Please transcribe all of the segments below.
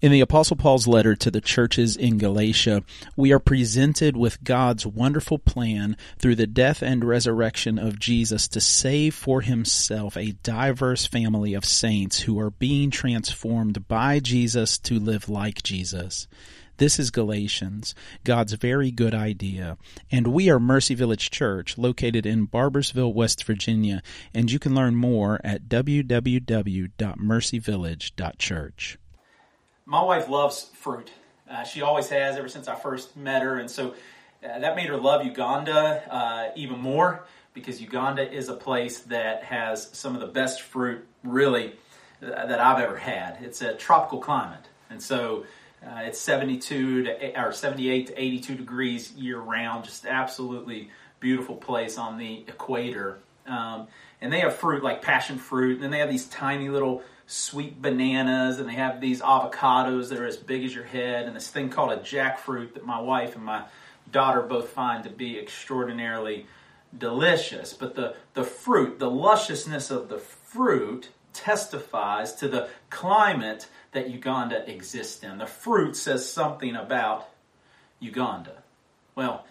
In the Apostle Paul's letter to the churches in Galatia, we are presented with God's wonderful plan through the death and resurrection of Jesus to save for himself a diverse family of saints who are being transformed by Jesus to live like Jesus. This is Galatians, God's very good idea. And we are Mercy Village Church, located in Barboursville, West Virginia, and you can learn more at www.mercyvillage.church my wife loves fruit. Uh, she always has ever since I first met her, and so uh, that made her love Uganda uh, even more because Uganda is a place that has some of the best fruit, really, uh, that I've ever had. It's a tropical climate, and so uh, it's 72 to or 78 to 82 degrees year round. Just absolutely beautiful place on the equator. Um, and they have fruit like passion fruit, and then they have these tiny little sweet bananas, and they have these avocados that are as big as your head, and this thing called a jackfruit that my wife and my daughter both find to be extraordinarily delicious. But the, the fruit, the lusciousness of the fruit, testifies to the climate that Uganda exists in. The fruit says something about Uganda. Well,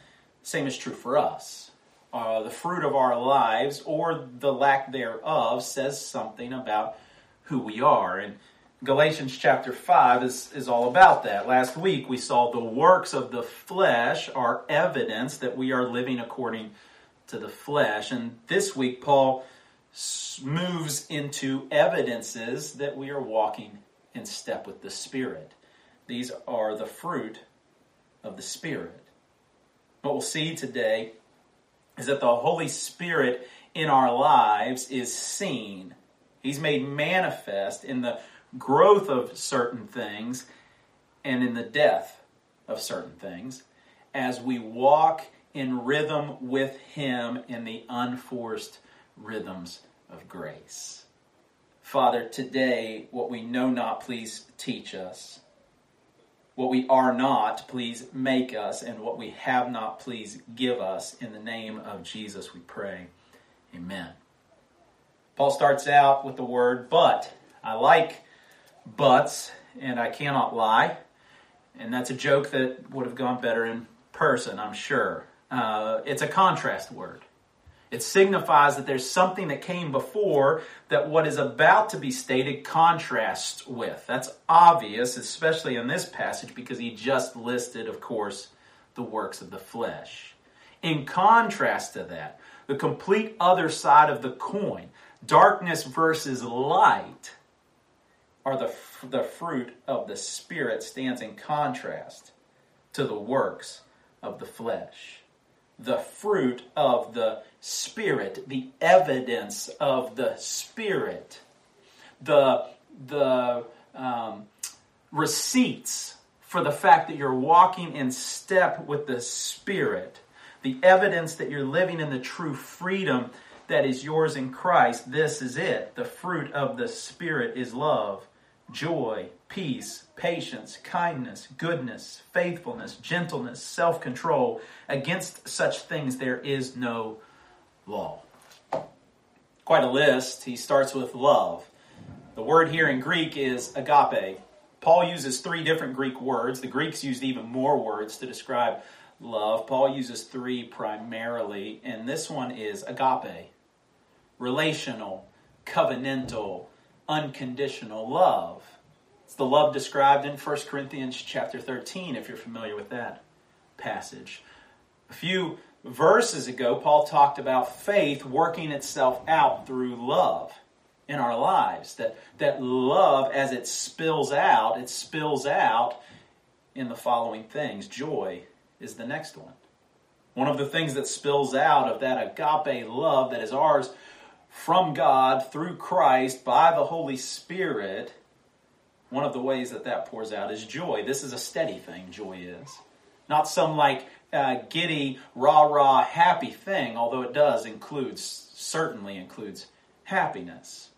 same is true for us. Uh, the fruit of our lives, or the lack thereof, says something about who we are. And Galatians chapter 5 is, is all about that. Last week we saw the works of the flesh are evidence that we are living according to the flesh. And this week Paul moves into evidences that we are walking in step with the Spirit. These are the fruit of the Spirit. What we'll see today is that the Holy Spirit in our lives is seen He's made manifest in the growth of certain things and in the death of certain things as we walk in rhythm with Him in the unforced rhythms of grace. Father, today, what we know not, please teach us. What we are not, please make us. And what we have not, please give us. In the name of Jesus, we pray. Amen. Paul starts out with the word but. I like buts, and I cannot lie. And that's a joke that would have gone better in person, I'm sure. Uh, it's a contrast word. It signifies that there's something that came before that what is about to be stated contrasts with. That's obvious, especially in this passage, because he just listed, of course, the works of the flesh. In contrast to that, the complete other side of the coin, darkness versus light are the, the fruit of the Spirit stands in contrast to the works of the flesh. The fruit of the Spirit, the evidence of the Spirit, the, the um, receipts for the fact that you're walking in step with the Spirit, the evidence that you're living in the true freedom that is yours in Christ, this is it. The fruit of the Spirit is love, joy, peace, patience, kindness, goodness, faithfulness, gentleness, self control. Against such things there is no law. Quite a list. He starts with love. The word here in Greek is agape. Paul uses three different Greek words. The Greeks used even more words to describe love. Paul uses three primarily, and this one is agape relational, covenantal, unconditional love. The love described in 1 Corinthians chapter 13, if you're familiar with that passage. A few verses ago, Paul talked about faith working itself out through love in our lives. That, that love, as it spills out, it spills out in the following things. Joy is the next one. One of the things that spills out of that agape love that is ours from God through Christ by the Holy Spirit, one of the ways that that pours out is joy. This is a steady thing, joy is. Not some like uh, giddy, rah rah, happy thing, although it does include, certainly includes happiness.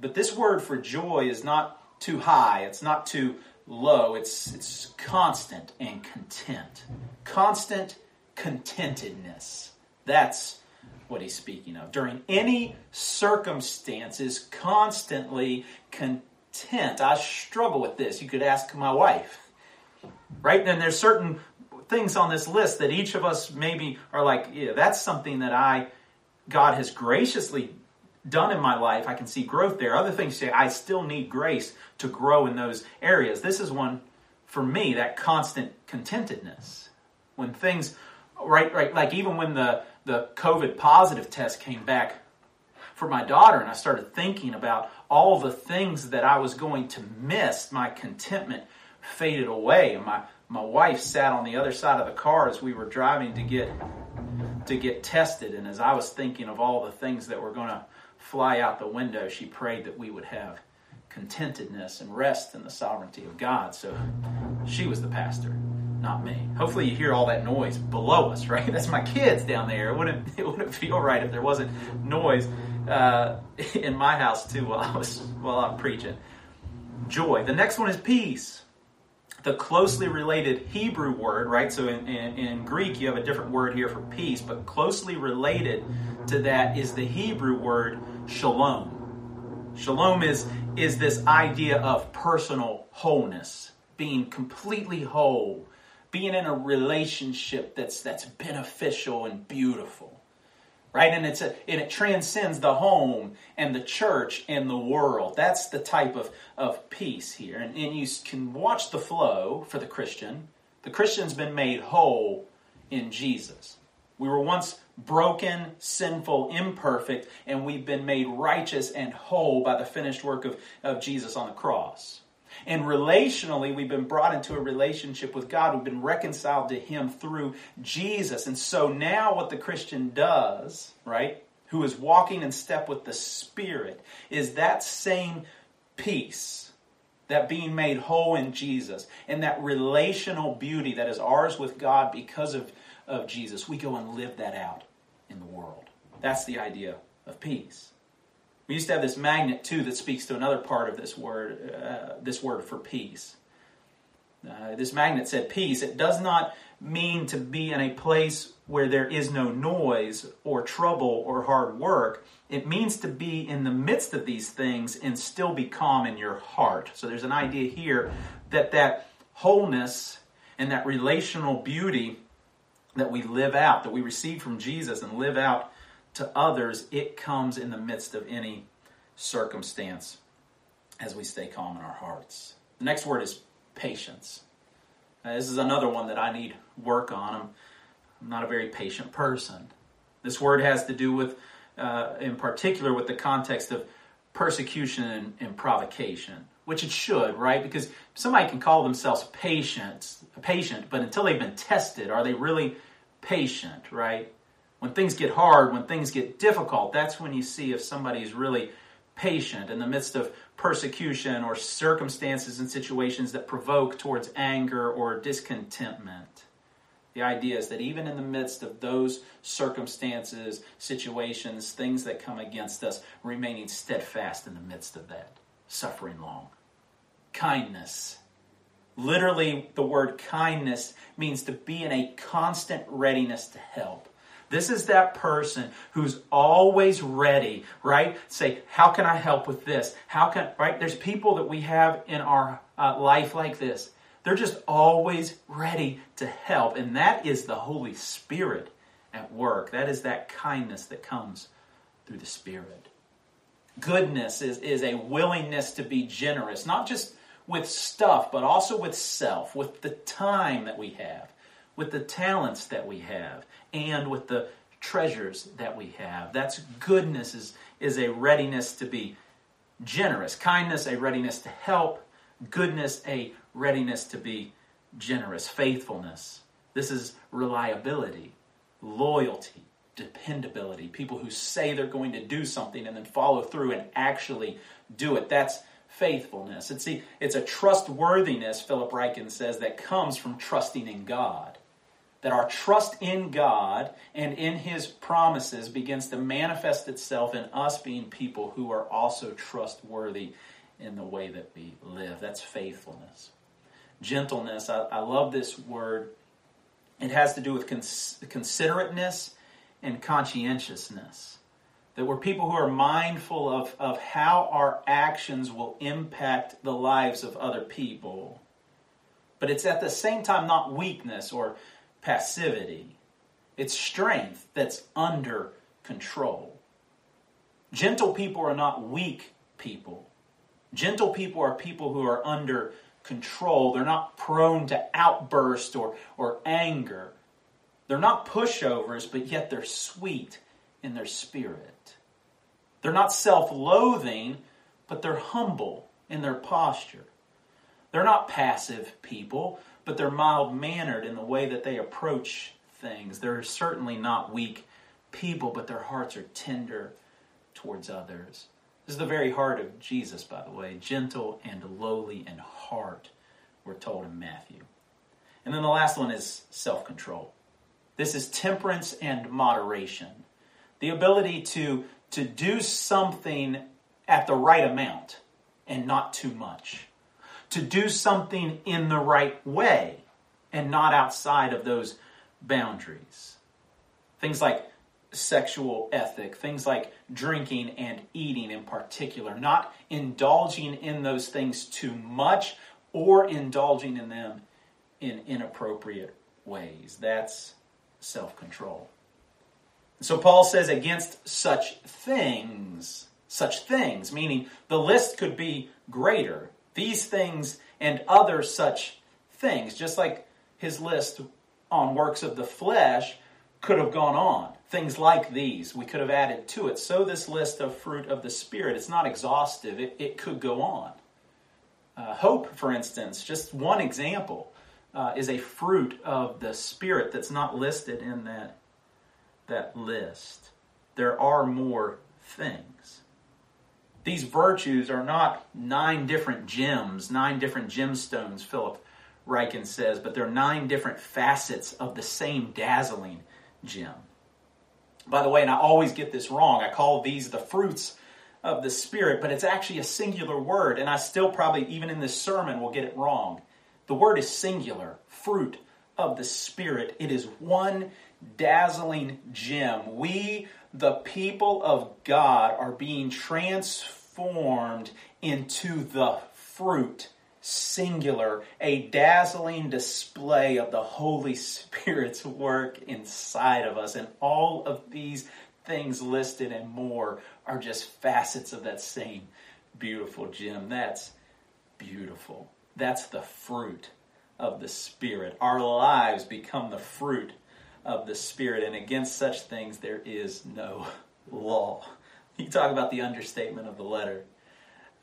But this word for joy is not too high, it's not too low, it's, it's constant and content. Constant contentedness. That's what he's speaking of. During any circumstances, constantly contented I struggle with this. You could ask my wife. Right? And there's certain things on this list that each of us maybe are like, yeah, that's something that I, God has graciously done in my life. I can see growth there. Other things say I still need grace to grow in those areas. This is one for me, that constant contentedness. When things, right, right, like even when the, the COVID positive test came back for my daughter, and I started thinking about all the things that I was going to miss, my contentment faded away. And my, my wife sat on the other side of the car as we were driving to get to get tested. And as I was thinking of all the things that were going to fly out the window, she prayed that we would have contentedness and rest in the sovereignty of God. So she was the pastor, not me. Hopefully you hear all that noise below us, right? That's my kids down there. It wouldn't it wouldn't feel right if there wasn't noise uh, in my house too while I was while I'm preaching. Joy. The next one is peace. The closely related Hebrew word, right? So in, in, in Greek, you have a different word here for peace, but closely related to that is the Hebrew word shalom. Shalom is, is this idea of personal wholeness, being completely whole, being in a relationship that's, that's beneficial and beautiful right? And it's a, and it transcends the home and the church and the world. That's the type of, of peace here. And, and you can watch the flow for the Christian. The Christian's been made whole in Jesus. We were once broken, sinful, imperfect, and we've been made righteous and whole by the finished work of, of Jesus on the cross. And relationally, we've been brought into a relationship with God. We've been reconciled to Him through Jesus. And so now, what the Christian does, right, who is walking in step with the Spirit, is that same peace, that being made whole in Jesus, and that relational beauty that is ours with God because of, of Jesus. We go and live that out in the world. That's the idea of peace. We used to have this magnet too that speaks to another part of this word, uh, this word for peace. Uh, this magnet said peace. It does not mean to be in a place where there is no noise or trouble or hard work. It means to be in the midst of these things and still be calm in your heart. So there's an idea here that that wholeness and that relational beauty that we live out, that we receive from Jesus and live out to others, it comes in the midst of any circumstance as we stay calm in our hearts. The next word is patience. Now, this is another one that I need work on. I'm, I'm, not a very patient person. This word has to do with, uh, in particular, with the context of persecution and, and, provocation, which it should, right? Because somebody can call themselves patient, patient, but until they've been tested, are they really patient, right? When things get hard, when things get difficult, that's when you see if somebody is really patient in the midst of persecution or circumstances and situations that provoke towards anger or discontentment. The idea is that even in the midst of those circumstances, situations, things that come against us, remaining steadfast in the midst of that, suffering long. Kindness. Literally, the word kindness means to be in a constant readiness to help this is that person who's always ready, right? Say, how can I help with this? How can, right? There's people that we have in our uh, life like this. They're just always ready to help. And that is the Holy Spirit at work. That is that kindness that comes through the Spirit. Goodness is, is a willingness to be generous, not just with stuff, but also with self, with the time that we have, with the talents that we have, and with the treasures that we have. That's goodness is, is a readiness to be generous. Kindness, a readiness to help. Goodness, a readiness to be generous. Faithfulness. This is reliability, loyalty, dependability. People who say they're going to do something and then follow through and actually do it. That's faithfulness. It's, it's a trustworthiness, Philip Ryken says, that comes from trusting in God that our trust in God and in His promises begins to manifest itself in us being people who are also trustworthy in the way that we live. That's faithfulness. Gentleness, I, I love this word. It has to do with cons- considerateness and conscientiousness. that we're people who are mindful of, of how our actions will impact the lives of other people. But it's at the same time not weakness or passivity, it's strength that's under control. Gentle people are not weak people. Gentle people are people who are under control. They're not prone to outburst or, or anger. They're not pushovers, but yet they're sweet in their spirit. They're not self loathing, but they're humble in their posture. They're not passive people, but they're mild mannered in the way that they approach things. They're certainly not weak people, but their hearts are tender towards others. This is the very heart of Jesus, by the way, gentle and lowly in heart, we're told in Matthew. And then the last one is self control. This is temperance and moderation. The ability to, to do something at the right amount and not too much. To do something in the right way and not outside of those boundaries. Things like sexual ethic, things like drinking and eating in particular, not indulging in those things too much or indulging in them in inappropriate ways. That's self control. So Paul says, against such things, such things, meaning the list could be greater. These things and other such things, just like his list on works of the flesh could have gone on. Things like these we could have added to it. So, this list of fruit of the Spirit, it's not exhaustive, it, it could go on. Uh, hope, for instance, just one example, uh, is a fruit of the Spirit that's not listed in that, that list. There are more things. These virtues are not nine different gems, nine different gemstones, Philip Ryken says, but they're nine different facets of the same dazzling gem. By the way, and I always get this wrong, I call these the fruits of the Spirit, but it's actually a singular word, and I still probably, even in this sermon, will get it wrong. The word is singular, fruit of the Spirit. It is one dazzling gem. We, the people of God, are being transformed into the fruit singular, a dazzling display of the Holy Spirit's work inside of us. And all of these things listed and more are just facets of that same beautiful gem. That's beautiful. That's the fruit of the Spirit. Our lives become the fruit of the Spirit, and against such things there is no law. You talk about the understatement of the letter.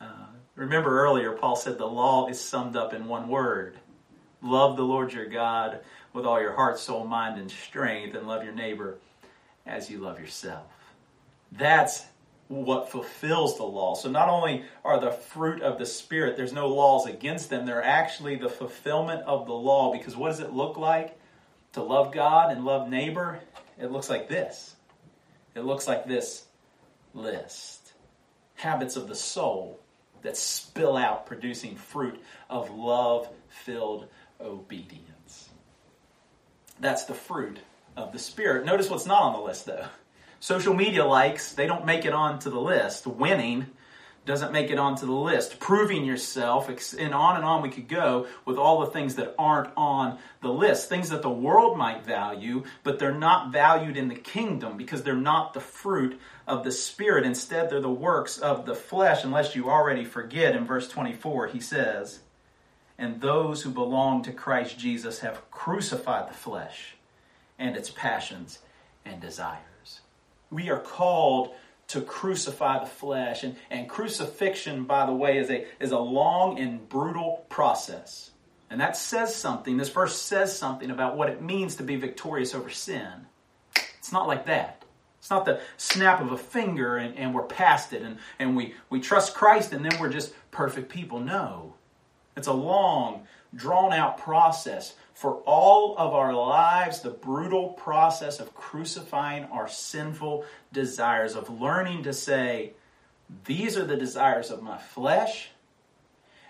Uh, remember earlier, Paul said the law is summed up in one word love the Lord your God with all your heart, soul, mind, and strength, and love your neighbor as you love yourself. That's what fulfills the law. So not only are the fruit of the Spirit, there's no laws against them, they're actually the fulfillment of the law. Because what does it look like to love God and love neighbor? It looks like this. It looks like this list habits of the soul that spill out, producing fruit of love filled obedience. That's the fruit of the Spirit. Notice what's not on the list, though. Social media likes, they don't make it onto the list. Winning doesn't make it onto the list. Proving yourself, and on and on we could go with all the things that aren't on the list. Things that the world might value, but they're not valued in the kingdom because they're not the fruit of the Spirit. Instead, they're the works of the flesh, unless you already forget. In verse 24, he says, And those who belong to Christ Jesus have crucified the flesh and its passions and desires. We are called to crucify the flesh. And, and crucifixion, by the way, is a, is a long and brutal process. And that says something, this verse says something about what it means to be victorious over sin. It's not like that. It's not the snap of a finger and, and we're past it and, and we, we trust Christ and then we're just perfect people. No. It's a long, drawn out process for all of our lives, the brutal process of crucifying our sinful desires, of learning to say, These are the desires of my flesh,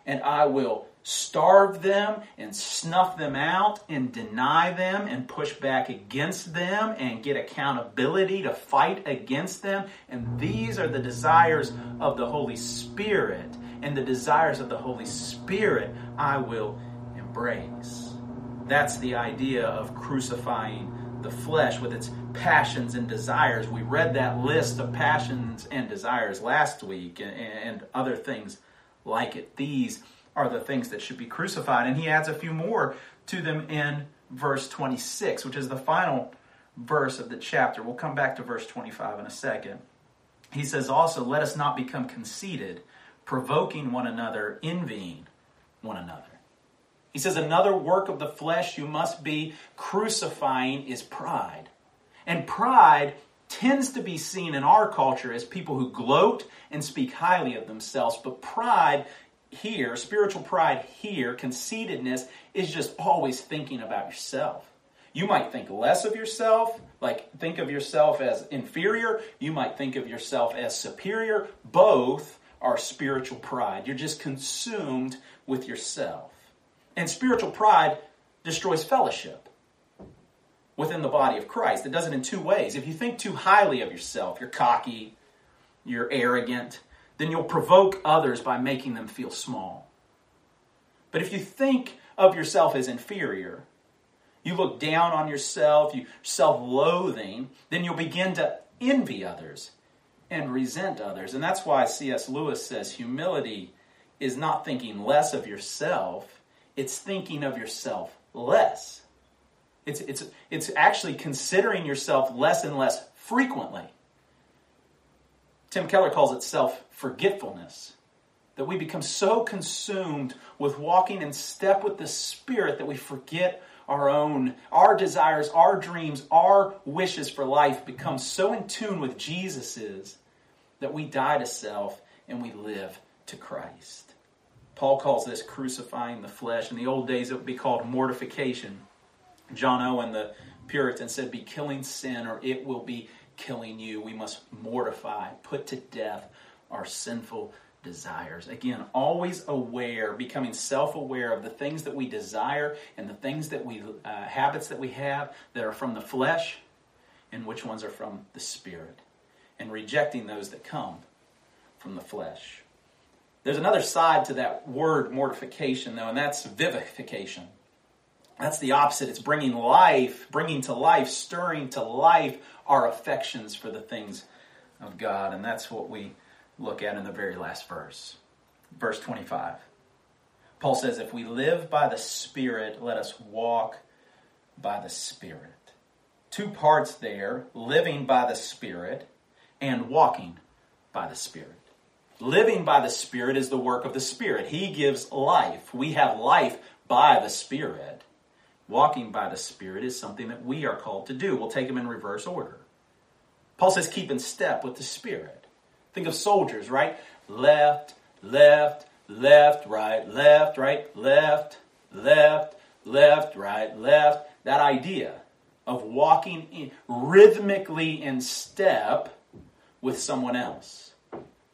and I will starve them and snuff them out and deny them and push back against them and get accountability to fight against them. And these are the desires of the Holy Spirit. And the desires of the Holy Spirit I will embrace. That's the idea of crucifying the flesh with its passions and desires. We read that list of passions and desires last week and, other things like it. These are the things that should be crucified. And he adds a few more to them in verse 26, which is the final verse of the chapter. We'll come back to verse 25 in a second. He says also, Let us not become conceited, provoking one another, envying one another. He says, Another work of the flesh you must be crucifying is pride. And pride tends to be seen in our culture as people who gloat and speak highly of themselves, but pride here, spiritual pride here, conceitedness, is just always thinking about yourself. You might think less of yourself, like think of yourself as inferior. You might think of yourself as superior. Both are spiritual pride. You're just consumed with yourself. And spiritual pride destroys fellowship within the body of Christ. It does it in two ways. If you think too highly of yourself, you're cocky, you're arrogant, then you'll provoke others by making them feel small. But if you think of yourself as inferior, you look down on yourself, you self-loathing, then you'll begin to envy others and resent others. And that's why C.S. Lewis says humility is not thinking less of yourself, it's thinking of yourself less. It's, it's, it's actually considering yourself less and less frequently. Tim Keller calls it self forgetfulness. That we become so consumed with walking in step with the Spirit that we forget our own, our desires, our dreams, our wishes for life become so in tune with Jesus's that we die to self and we live to Christ. Paul calls this crucifying the flesh. In the old days, it would be called mortification. John Owen, the Puritan, said, Be killing sin, or it will be killing you. We must mortify, put to death our sinful desires. Again, always aware, becoming self aware of the things that we desire and the things that we, uh, habits that we have that are from the flesh and which ones are from the Spirit. And rejecting those that come from the flesh. There's another side to that word mortification, though, and that's vivification. That's the opposite. It's bringing life, bringing to life, stirring to life our affections for the things of God. And that's what we look at in the very last verse. Verse 25. Paul says, If we live by the Spirit, let us walk by the Spirit. Two parts there living by the Spirit and walking by the Spirit. Living by the Spirit is the work of the Spirit. He gives life. We have life by the Spirit. Walking by the Spirit is something that we are called to do. We'll take them in reverse order. Paul says, keep in step with the Spirit. Think of soldiers, right? Left, left, left, right, left, right, left, left, left, right, left. That idea of walking in, rhythmically in step with someone else.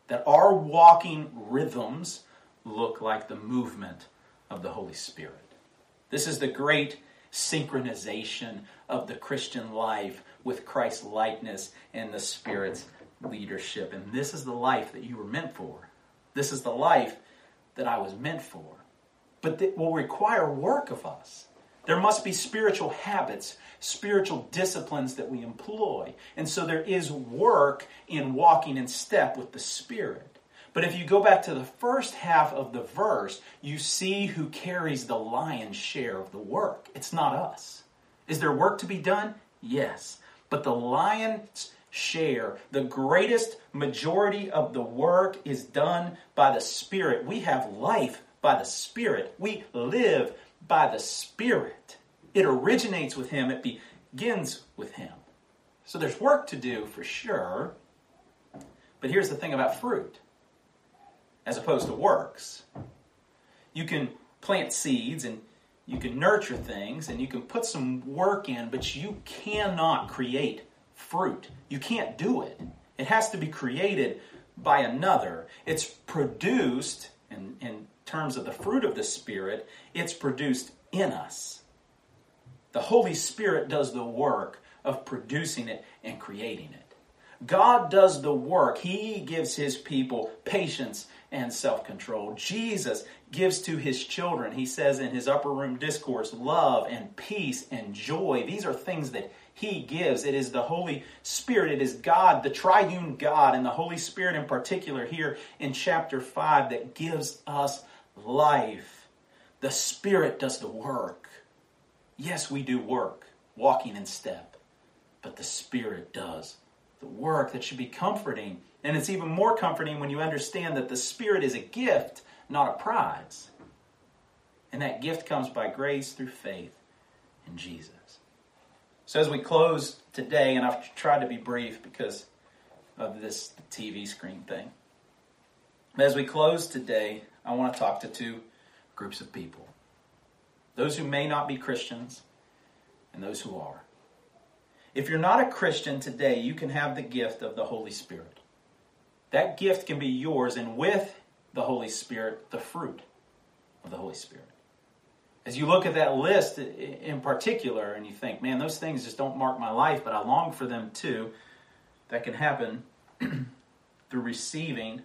That our walking rhythms look like the movement of the Holy Spirit. This is the great synchronization of the Christian life with Christ's likeness and the Spirit's leadership. And this is the life that you were meant for. This is the life that I was meant for. But it will require work of us. There must be spiritual habits, spiritual disciplines that we employ. And so there is work in walking in step with the Spirit. But if you go back to the first half of the verse, you see who carries the lion's share of the work. It's not us. Is there work to be done? Yes. But the lion's share, the greatest majority of the work is done by the Spirit. We have life by the Spirit. We live by the Spirit. It originates with Him, it begins with Him. So there's work to do for sure. But here's the thing about fruit as opposed to works. You can plant seeds and you can nurture things and you can put some work in, but you cannot create fruit. You can't do it. It has to be created by another. It's produced, and, and terms of the fruit of the Spirit, it's produced in us. The Holy Spirit does the work of producing it and creating it. God does the work. He gives his people patience and self control. Jesus gives to his children, he says in his upper room discourse, love and peace and joy. These are things that he gives. It is the Holy Spirit, it is God, the triune God, and the Holy Spirit in particular here in chapter 5 that gives us life. The Spirit does the work. Yes, we do work, walking in step, but the Spirit does the work that should be comforting. And it's even more comforting when you understand that the Spirit is a gift, not a prize. And that gift comes by grace through faith in Jesus. So as we close today, and I've tried to be brief because of this TV screen thing. As we close today, I want to talk to two groups of people those who may not be Christians and those who are. If you're not a Christian today, you can have the gift of the Holy Spirit. That gift can be yours, and with the Holy Spirit, the fruit of the Holy Spirit. As you look at that list in particular and you think, man, those things just don't mark my life, but I long for them too, that can happen through receiving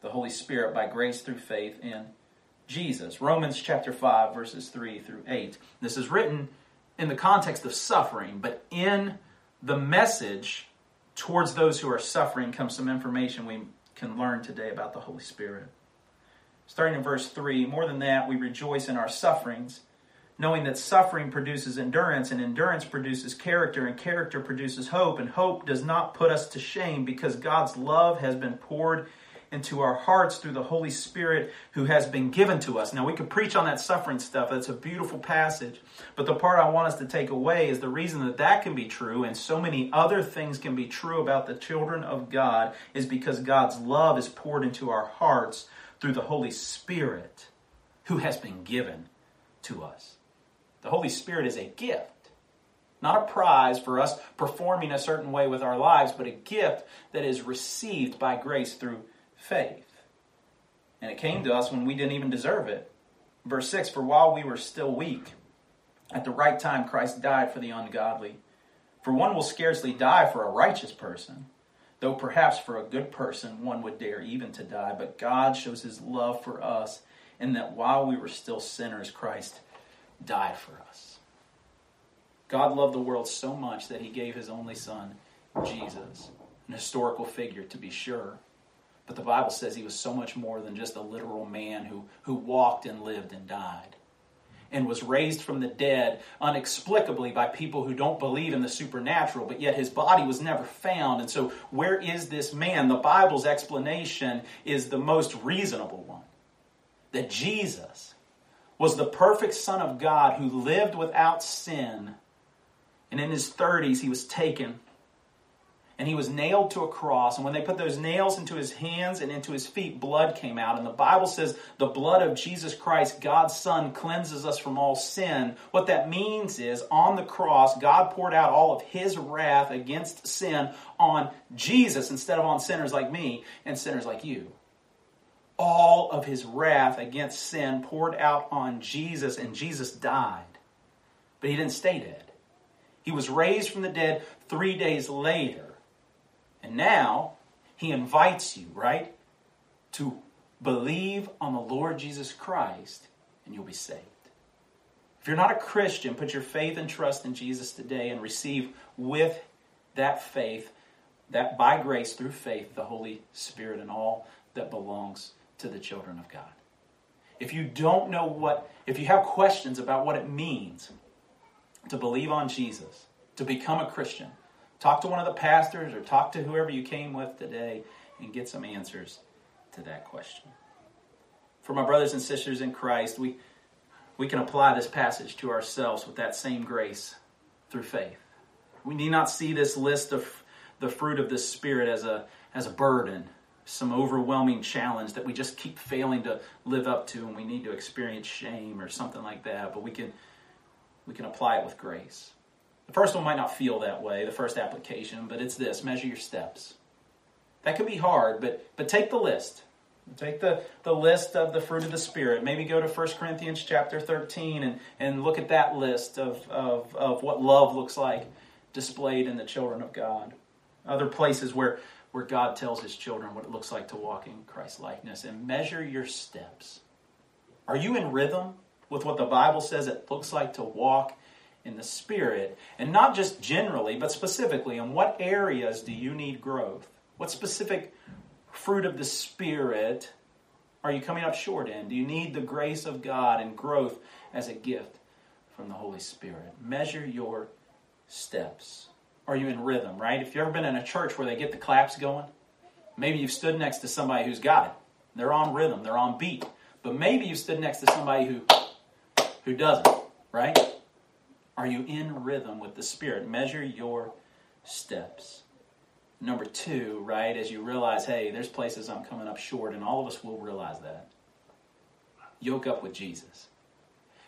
the Holy Spirit by grace through faith in Jesus. Romans chapter 5, verses 3 through 8. This is written in the context of suffering, but in the message towards those who are suffering comes some information we can learn today about the Holy Spirit. Starting in verse 3 More than that, we rejoice in our sufferings, knowing that suffering produces endurance, and endurance produces character, and character produces hope, and hope does not put us to shame because God's love has been poured into our hearts through the Holy Spirit who has been given to us. Now, we could preach on that suffering stuff. That's a beautiful passage. But the part I want us to take away is the reason that that can be true and so many other things can be true about the children of God is because God's love is poured into our hearts through the Holy Spirit who has been given to us. The Holy Spirit is a gift. Not a prize for us performing a certain way with our lives, but a gift that is received by grace through faith. And it came to us when we didn't even deserve it. Verse 6 For while we were still weak, at the right time Christ died for the ungodly. For one will scarcely die for a righteous person, though perhaps for a good person one would dare even to die. But God shows his love for us in that while we were still sinners, Christ died for us. God loved the world so much that he gave his only son, Jesus, an historical figure to be sure. But the Bible says he was so much more than just a literal man who, who walked and lived and died and was raised from the dead unexplicably by people who don't believe in the supernatural, but yet his body was never found. And so, where is this man? The Bible's explanation is the most reasonable one that Jesus was the perfect Son of God who lived without sin. And in his 30s, he was taken and he was nailed to a cross. And when they put those nails into his hands and into his feet, blood came out. And the Bible says the blood of Jesus Christ, God's Son, cleanses us from all sin. What that means is on the cross, God poured out all of his wrath against sin on Jesus instead of on sinners like me and sinners like you. All of his wrath against sin poured out on Jesus, and Jesus died. But he didn't stay dead. He was raised from the dead three days later. And now he invites you, right, to believe on the Lord Jesus Christ and you'll be saved. If you're not a Christian, put your faith and trust in Jesus today and receive with that faith, that by grace through faith, the Holy Spirit and all that belongs to the children of God. If you don't know what, if you have questions about what it means to believe on Jesus, to become a Christian, Talk to one of the pastors or talk to whoever you came with today and get some answers to that question. For my brothers and sisters in Christ, we, we can apply this passage to ourselves with that same grace through faith. We need not see this list of the fruit of the Spirit as a, as a burden, some overwhelming challenge that we just keep failing to live up to and we need to experience shame or something like that, but we can, we can apply it with grace. The first one might not feel that way, the first application, but it's this measure your steps. That can be hard, but, but take the list. Take the, the list of the fruit of the Spirit. Maybe go to 1 Corinthians chapter 13 and, and look at that list of, of, of what love looks like displayed in the children of God. Other places where, where God tells his children what it looks like to walk in Christ likeness. And measure your steps. Are you in rhythm with what the Bible says it looks like to walk in the Spirit? And not just generally, but specifically, in what areas do you need growth? What specific fruit of the Spirit are you coming up short in? Do you need the grace of God and growth as a gift from the Holy Spirit? Measure your steps. Are you in rhythm, right? If you've ever been in a church where they get the claps going, maybe you've stood next to somebody who's got it. They're on rhythm, they're on beat. But maybe you've stood next to somebody who who doesn't, right? Are you in rhythm with the Spirit? Measure your steps. Number two, right, as you realize, hey, there's places I'm coming up short, and all of us will realize that. Yoke up with Jesus.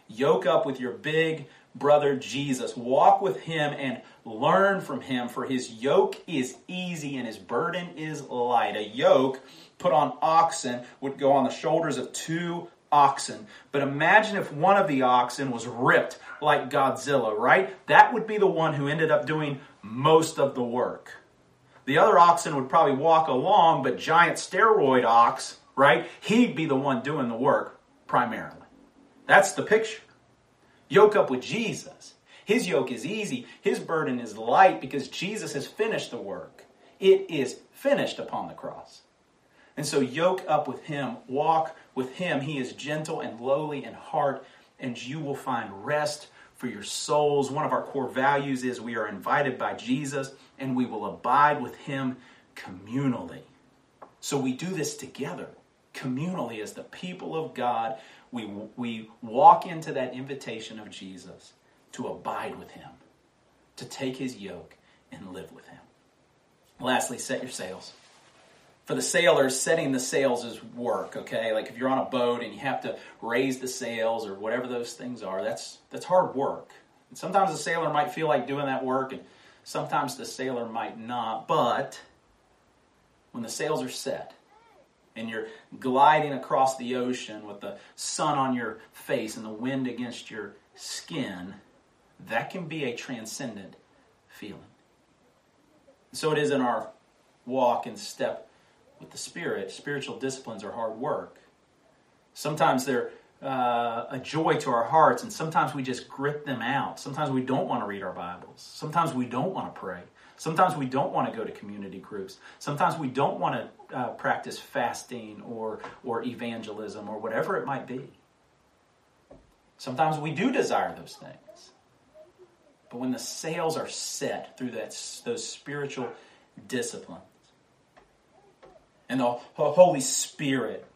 Yoke up with your big brother Jesus. Walk with him and learn from him, for his yoke is easy and his burden is light. A yoke put on oxen would go on the shoulders of two oxen. But imagine if one of the oxen was ripped like Godzilla, right? That would be the one who ended up doing most of the work. The other oxen would probably walk along, but giant steroid ox, right? He'd be the one doing the work primarily. That's the picture. Yoke up with Jesus. His yoke is easy, his burden is light because Jesus has finished the work. It is finished upon the cross. And so yoke up with him, walk with him. He is gentle and lowly in heart, and you will find rest for your souls. One of our core values is we are invited by Jesus and we will abide with him communally. So we do this together, communally, as the people of God. We, we walk into that invitation of Jesus to abide with him, to take his yoke and live with him. Lastly, set your sails for the sailors, setting the sails is work, okay? Like if you're on a boat and you have to raise the sails or whatever those things are, that's that's hard work. And sometimes the sailor might feel like doing that work and sometimes the sailor might not, but when the sails are set and you're gliding across the ocean with the sun on your face and the wind against your skin, that can be a transcendent feeling. So it is in our walk and step with the Spirit, spiritual disciplines are hard work. Sometimes they're uh, a joy to our hearts, and sometimes we just grit them out. Sometimes we don't want to read our Bibles. Sometimes we don't want to pray. Sometimes we don't want to go to community groups. Sometimes we don't want to uh, practice fasting or, or evangelism or whatever it might be. Sometimes we do desire those things. But when the sails are set through that, those spiritual disciplines, and the Holy Spirit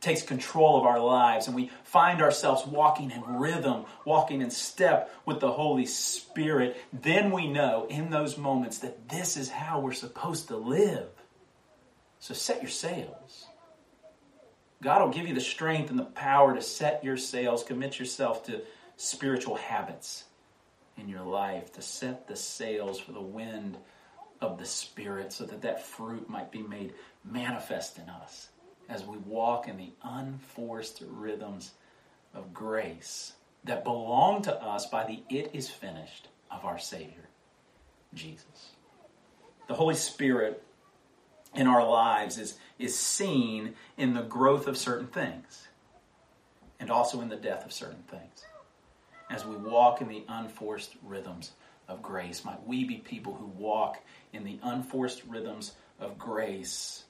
takes control of our lives and we find ourselves walking in rhythm, walking in step with the Holy Spirit, then we know in those moments that this is how we're supposed to live. So set your sails. God will give you the strength and the power to set your sails, commit yourself to spiritual habits in your life, to set the sails for the wind of the Spirit so that that fruit might be made manifest in us as we walk in the unforced rhythms of grace that belong to us by the it is finished of our Savior, Jesus. The Holy Spirit in our lives is, is seen in the growth of certain things and also in the death of certain things. As we walk in the unforced rhythms of grace, might we be people who walk in the unforced rhythms of grace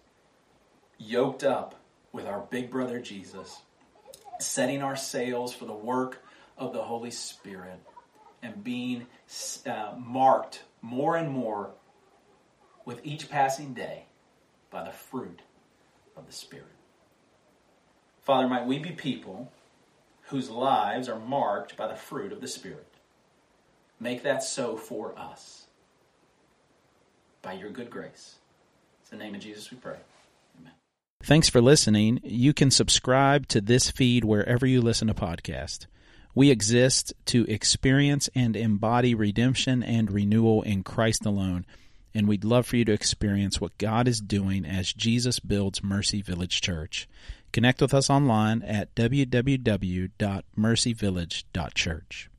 yoked up with our big brother Jesus, setting our sails for the work of the Holy Spirit, and being uh, marked more and more with each passing day by the fruit of the Spirit. Father, might we be people whose lives are marked by the fruit of the Spirit. Make that so for us. By your good grace. In the name of Jesus we pray. Thanks for listening. You can subscribe to this feed wherever you listen to podcasts. We exist to experience and embody redemption and renewal in Christ alone and we'd love for you to experience what God is doing as Jesus builds Mercy Village Church. Connect with us online at www.mercyvillage.church.